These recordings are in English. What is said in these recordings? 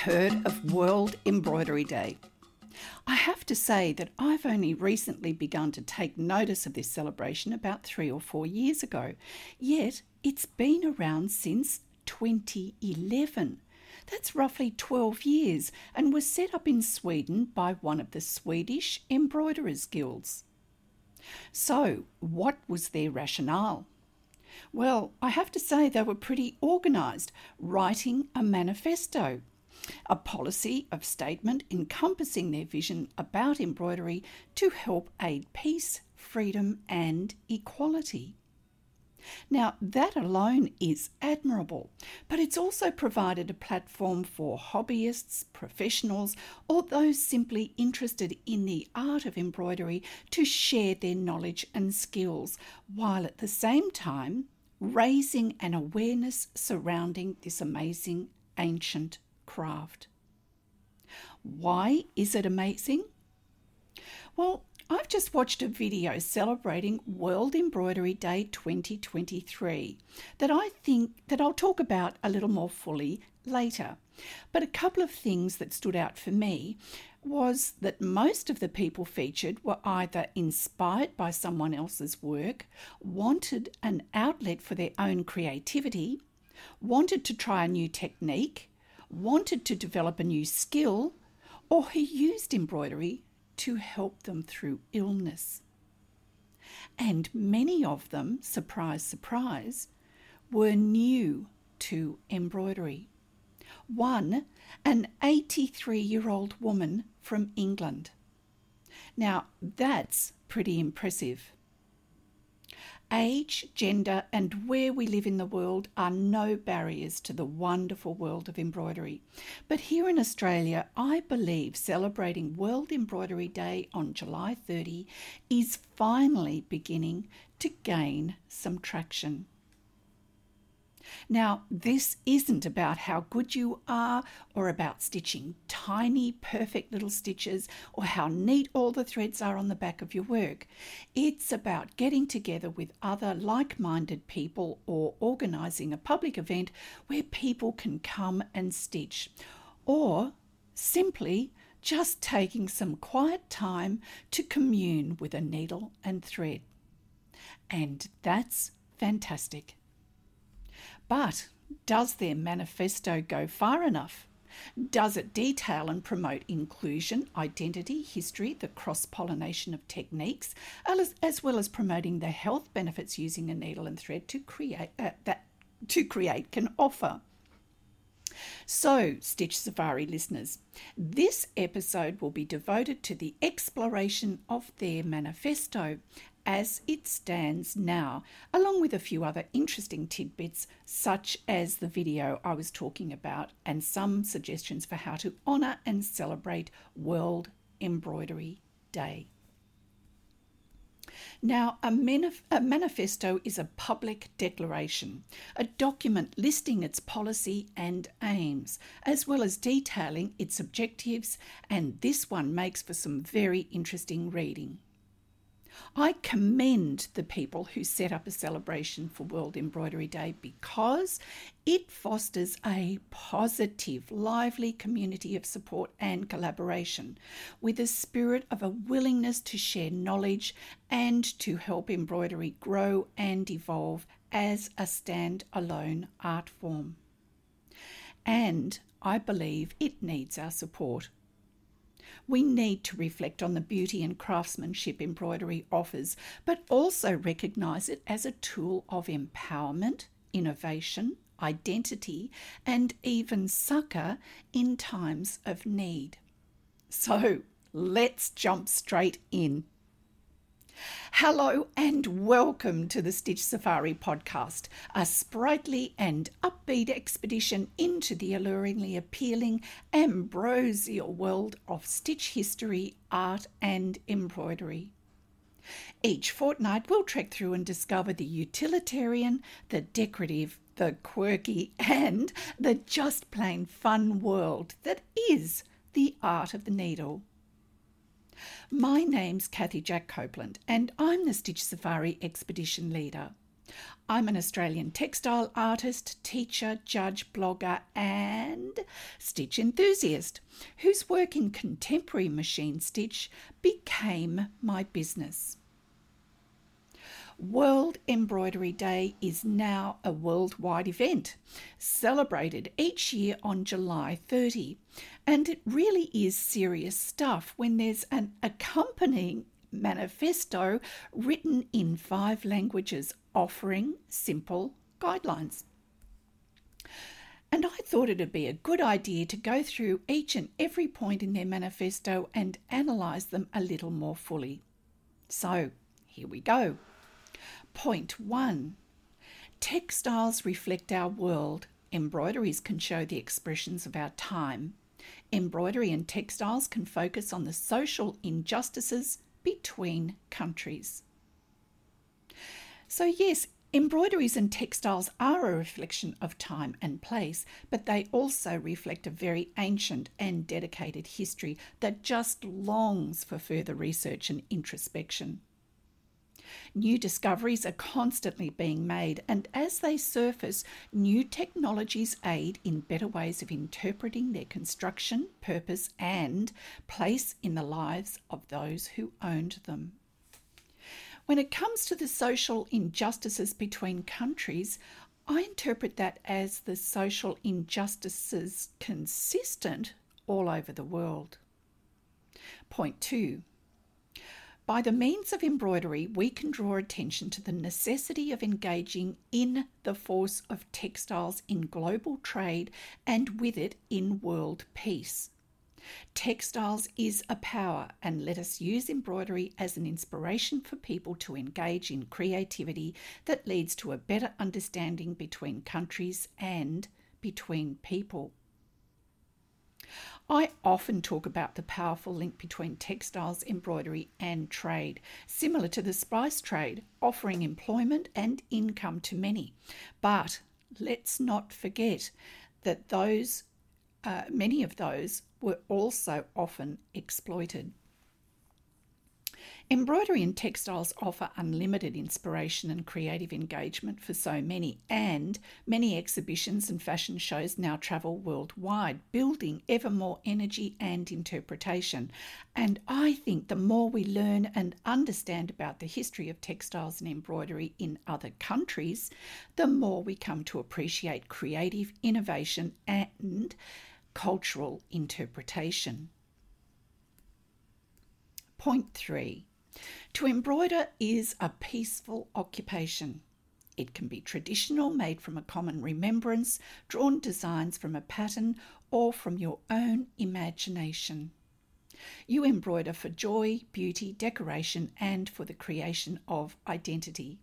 heard of World Embroidery Day? I have to say that I've only recently begun to take notice of this celebration about three or four years ago, yet it's been around since 2011. That's roughly 12 years and was set up in Sweden by one of the Swedish Embroiderers Guilds. So, what was their rationale? Well, I have to say they were pretty organised, writing a manifesto, a policy of statement encompassing their vision about embroidery to help aid peace, freedom, and equality. Now, that alone is admirable, but it's also provided a platform for hobbyists, professionals, or those simply interested in the art of embroidery to share their knowledge and skills, while at the same time raising an awareness surrounding this amazing ancient craft. Why is it amazing? Well, I've just watched a video celebrating World Embroidery Day 2023 that I think that I'll talk about a little more fully later. But a couple of things that stood out for me was that most of the people featured were either inspired by someone else's work, wanted an outlet for their own creativity, wanted to try a new technique, wanted to develop a new skill, or who used embroidery to help them through illness. And many of them, surprise, surprise, were new to embroidery. One, an 83 year old woman from England. Now, that's pretty impressive. Age, gender, and where we live in the world are no barriers to the wonderful world of embroidery. But here in Australia, I believe celebrating World Embroidery Day on July 30 is finally beginning to gain some traction. Now, this isn't about how good you are or about stitching tiny, perfect little stitches or how neat all the threads are on the back of your work. It's about getting together with other like minded people or organising a public event where people can come and stitch. Or simply just taking some quiet time to commune with a needle and thread. And that's fantastic. But does their manifesto go far enough? Does it detail and promote inclusion, identity, history, the cross pollination of techniques, as well as promoting the health benefits using a needle and thread to create uh, that to create can offer? So, Stitch Safari listeners, this episode will be devoted to the exploration of their manifesto as it stands now, along with a few other interesting tidbits, such as the video I was talking about, and some suggestions for how to honour and celebrate World Embroidery Day. Now, a, manif- a, manifesto is a public declaration, a document listing its policy and aims, as well as detailing its objectives, and this one makes for some very interesting reading. I commend the people who set up a celebration for World Embroidery Day because it fosters a positive, lively community of support and collaboration with a spirit of a willingness to share knowledge and to help embroidery grow and evolve as a stand-alone art form. And I believe it needs our support we need to reflect on the beauty and craftsmanship embroidery offers, but also recognise it as a tool of empowerment, innovation, identity, and even succour in times of need. So let's jump straight in. Hello and welcome to the Stitch Safari podcast, a sprightly and upbeat expedition into the alluringly appealing ambrosial world of stitch history, art, and embroidery. Each fortnight, we'll trek through and discover the utilitarian, the decorative, the quirky, and the just plain fun world that is the art of the needle. My name's Kathy Jack Copeland, and I'm the Stitch Safari Expedition Leader. I'm an Australian textile artist, teacher, judge, blogger, and stitch enthusiast whose work in contemporary machine stitch became my business. World Embroidery Day is now a worldwide event, celebrated each year on July 30. And it really is serious stuff when there's an accompanying manifesto written in five languages offering simple guidelines. And I thought it'd be a good idea to go through each and every point in their manifesto and analyse them a little more fully. So, here we go. Point one Textiles reflect our world. Embroideries can show the expressions of our time. Embroidery and textiles can focus on the social injustices between countries. So, yes, embroideries and textiles are a reflection of time and place, but they also reflect a very ancient and dedicated history that just longs for further research and introspection. New discoveries are constantly being made, and as they surface, new technologies aid in better ways of interpreting their construction, purpose, and place in the lives of those who owned them. When it comes to the social injustices between countries, I interpret that as the social injustices consistent all over the world. Point two by the means of embroidery, we can draw attention to the necessity of engaging in the force of textiles in global trade and with it in world peace. Textiles is a power, and let us use embroidery as an inspiration for people to engage in creativity that leads to a better understanding between countries and between people. I often talk about the powerful link between textiles, embroidery, and trade, similar to the spice trade, offering employment and income to many. But let's not forget that those, uh, many of those, were also often exploited. Embroidery and textiles offer unlimited inspiration and creative engagement for so many, and many exhibitions and fashion shows now travel worldwide, building ever more energy and interpretation. And I think the more we learn and understand about the history of textiles and embroidery in other countries, the more we come to appreciate creative innovation and cultural interpretation. Point three to embroider is a peaceful occupation. It can be traditional, made from a common remembrance, drawn designs from a pattern, or from your own imagination. You embroider for joy, beauty, decoration, and for the creation of identity.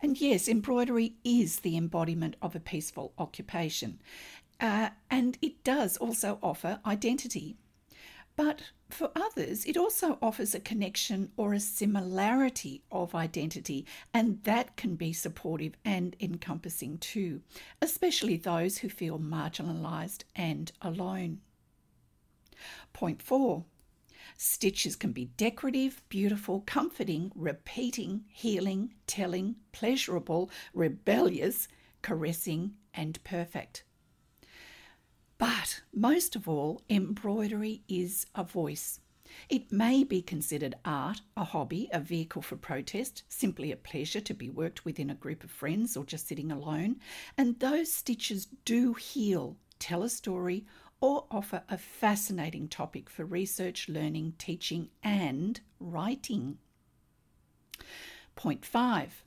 And yes, embroidery is the embodiment of a peaceful occupation, uh, and it does also offer identity. But for others, it also offers a connection or a similarity of identity, and that can be supportive and encompassing too, especially those who feel marginalised and alone. Point four stitches can be decorative, beautiful, comforting, repeating, healing, telling, pleasurable, rebellious, caressing, and perfect. But most of all, embroidery is a voice. It may be considered art, a hobby, a vehicle for protest, simply a pleasure to be worked within a group of friends or just sitting alone. And those stitches do heal, tell a story, or offer a fascinating topic for research, learning, teaching, and writing. Point five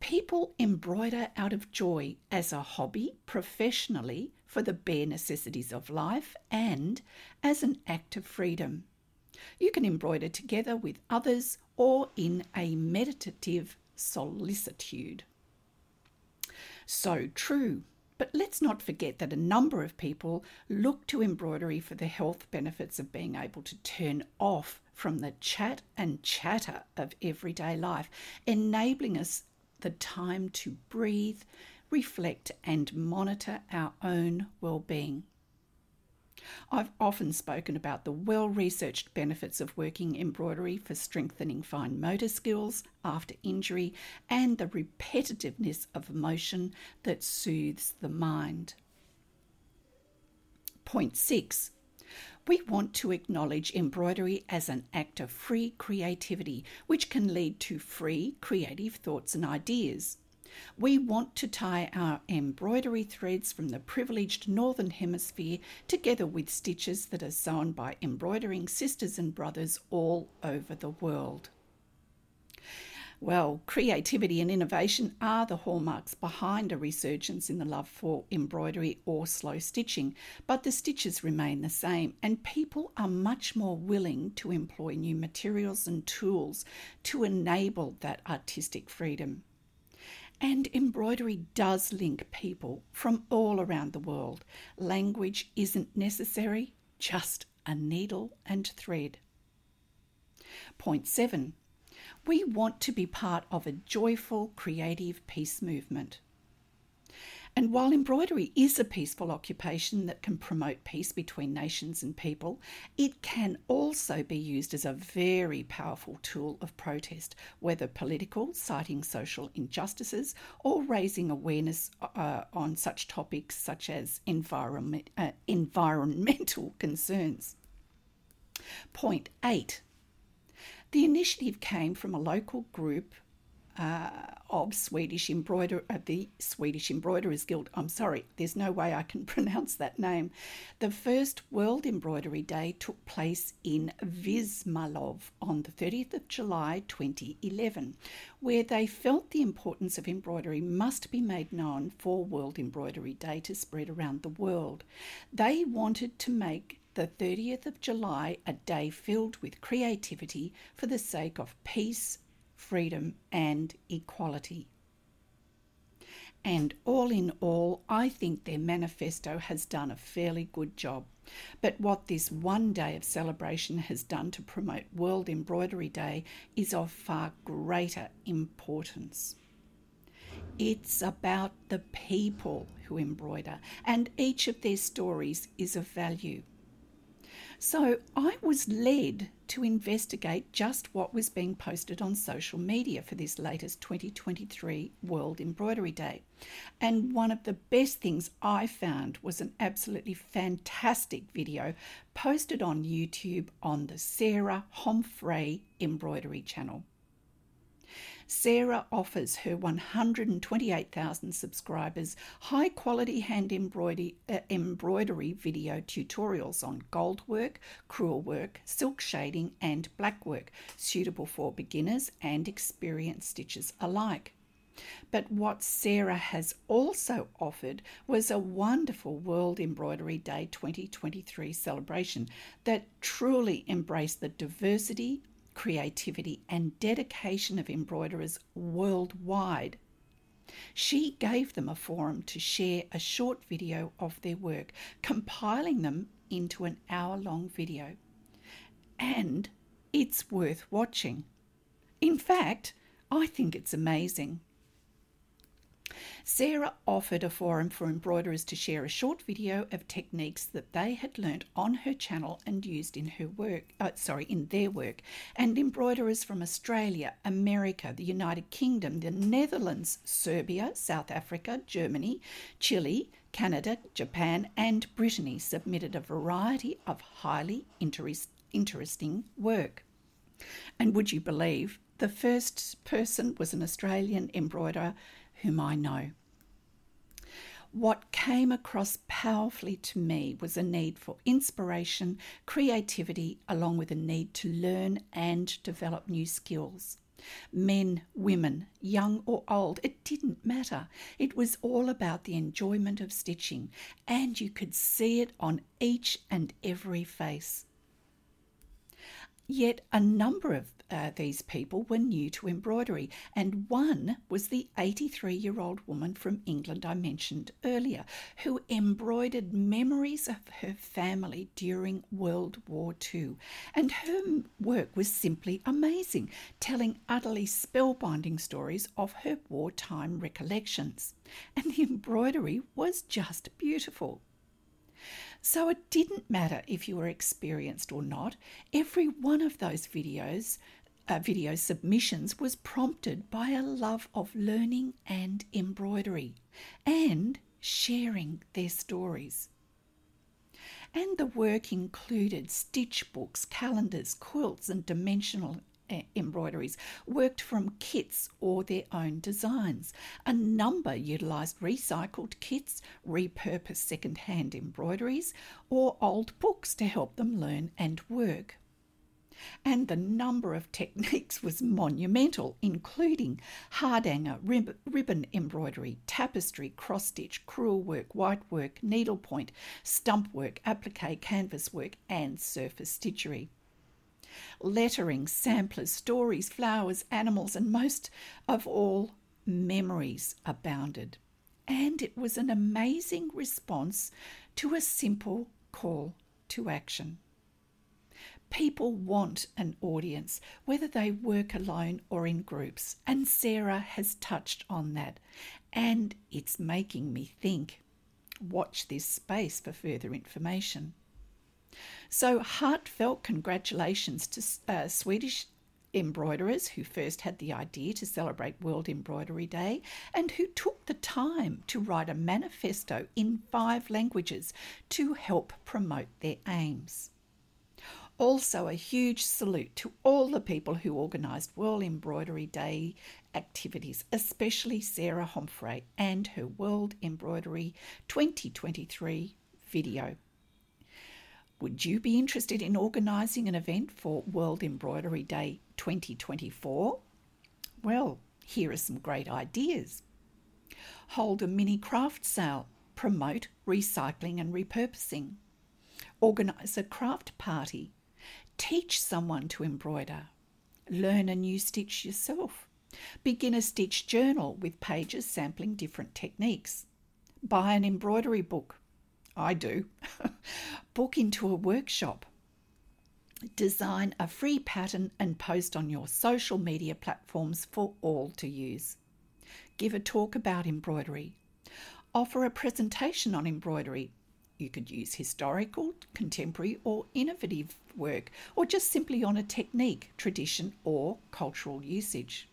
People embroider out of joy as a hobby, professionally, for the bare necessities of life, and as an act of freedom. You can embroider together with others or in a meditative solicitude. So true. But let's not forget that a number of people look to embroidery for the health benefits of being able to turn off from the chat and chatter of everyday life, enabling us the time to breathe, reflect, and monitor our own well being. I've often spoken about the well researched benefits of working embroidery for strengthening fine motor skills after injury and the repetitiveness of motion that soothes the mind. Point six. We want to acknowledge embroidery as an act of free creativity, which can lead to free creative thoughts and ideas. We want to tie our embroidery threads from the privileged Northern Hemisphere together with stitches that are sewn by embroidering sisters and brothers all over the world. Well, creativity and innovation are the hallmarks behind a resurgence in the love for embroidery or slow stitching, but the stitches remain the same, and people are much more willing to employ new materials and tools to enable that artistic freedom. And embroidery does link people from all around the world. Language isn't necessary, just a needle and thread. Point seven, we want to be part of a joyful, creative peace movement. And while embroidery is a peaceful occupation that can promote peace between nations and people, it can also be used as a very powerful tool of protest, whether political, citing social injustices, or raising awareness uh, on such topics such as environment, uh, environmental concerns. Point eight. The initiative came from a local group uh, of Swedish embroider of uh, the Swedish Embroiderers Guild. I'm sorry, there's no way I can pronounce that name. The first World Embroidery Day took place in Izmailov on the 30th of July 2011, where they felt the importance of embroidery must be made known for World Embroidery Day to spread around the world. They wanted to make the 30th of July a day filled with creativity for the sake of peace, freedom, and equality. And all in all, I think their manifesto has done a fairly good job. But what this one day of celebration has done to promote World Embroidery Day is of far greater importance. It's about the people who embroider, and each of their stories is of value. So I was led to investigate just what was being posted on social media for this latest 2023 World Embroidery Day. And one of the best things I found was an absolutely fantastic video posted on YouTube on the Sarah Homfray Embroidery channel. Sarah offers her 128,000 subscribers high quality hand embroidery, uh, embroidery video tutorials on gold work, crewel work, silk shading, and black work, suitable for beginners and experienced stitchers alike. But what Sarah has also offered was a wonderful World Embroidery Day 2023 celebration that truly embraced the diversity, creativity, and dedication of embroiderers worldwide. She gave them a forum to share a short video of their work, compiling them into an hour long video. And it's worth watching. In fact, I think it's amazing. Sarah offered a forum for embroiderers to share a short video of techniques that they had learnt on her channel and used in her work, uh, sorry, in their work. And embroiderers from Australia, America, the United Kingdom, the Netherlands, Serbia, South Africa, Germany, Chile, Canada, Japan, and Brittany submitted a variety of highly interest, interesting work. And would you believe the first person was an Australian embroiderer whom I know. What came across powerfully to me was a need for inspiration, creativity, along with a need to learn and develop new skills. Men, women, young or old, it didn't matter. It was all about the enjoyment of stitching, and you could see it on each and every face. Yet a number of uh, these people were new to embroidery, and one was the 83 year old woman from England I mentioned earlier, who embroidered memories of her family during World War II. And her work was simply amazing, telling utterly spellbinding stories of her wartime recollections. And the embroidery was just beautiful. So it didn't matter if you were experienced or not, every one of those videos uh, video submissions was prompted by a love of learning and embroidery and sharing their stories. And the work included stitch books, calendars, quilts, and dimensional Eh, embroideries worked from kits or their own designs. A number utilised recycled kits, repurposed second hand embroideries, or old books to help them learn and work and the number of techniques was monumental, including hardanger, rib- ribbon embroidery, tapestry, cross stitch, crewel work, white work, needlepoint, stump work, applique, canvas work, and surface stitchery. Lettering, samplers, stories, flowers, animals, and most of all, memories abounded. And it was an amazing response to a simple call to action. People want an audience, whether they work alone or in groups, and Sarah has touched on that. And it's making me think. Watch this space for further information. So, heartfelt congratulations to uh, Swedish embroiderers who first had the idea to celebrate World Embroidery Day and who took the time to write a manifesto in five languages to help promote their aims. Also, a huge salute to all the people who organised World Embroidery Day activities, especially Sarah Homfray and her World Embroidery 2023 video. Would you be interested in organising an event for World Embroidery Day 2024? Well, here are some great ideas. Hold a mini craft sale, promote recycling and repurposing. Organise a craft party Teach someone to embroider. Learn a new stitch yourself. Begin a stitch journal with pages sampling different techniques. Buy an embroidery book. I do. Book into a workshop. Design a free pattern and post on your social media platforms for all to use. Give a talk about embroidery. Offer a presentation on embroidery you could use historical, contemporary, or innovative work, or just simply on a technique, tradition, or cultural usage.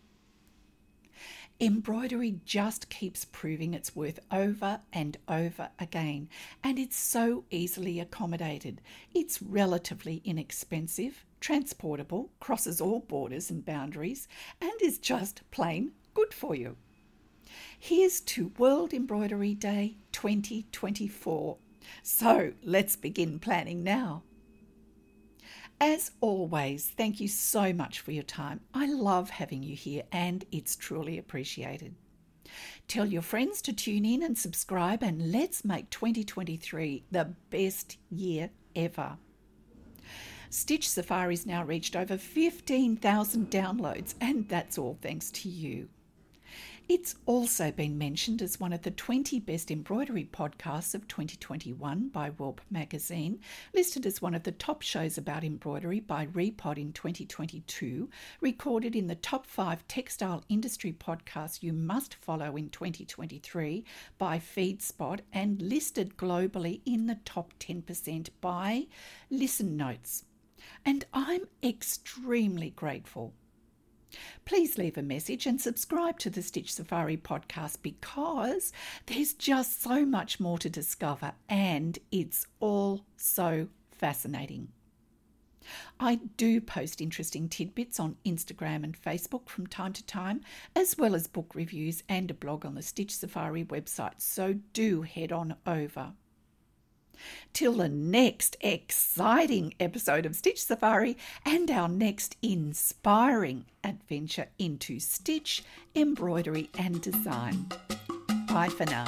Embroidery just keeps proving its worth over and over again, and it's so easily accommodated. It's relatively inexpensive, transportable, crosses all borders and boundaries, and is just plain good for you. Here's to World Embroidery Day 2024 so let's begin planning now. As always, thank you so much for your time. I love having you here and it's truly appreciated. Tell your friends to tune in and subscribe, and let's make 2023 the best year ever. Stitch Safari's now reached over 15,000 downloads, and that's all thanks to you. It's also been mentioned as one of the 20 best embroidery podcasts of 2021 by Warp magazine, listed as one of the top shows about embroidery by Repod in 2022, recorded in the top 5 textile industry podcasts you must follow in 2023 by FeedSpot, and listed globally in the top 10% by Listen Notes. And I'm extremely grateful Please leave a message and subscribe to the Stitch Safari podcast because there's just so much more to discover and it's all so fascinating. I do post interesting tidbits on Instagram and Facebook from time to time, as well as book reviews and a blog on the Stitch Safari website, so do head on over. Till the next exciting episode of Stitch Safari and our next inspiring adventure into stitch, embroidery, and design. Bye for now.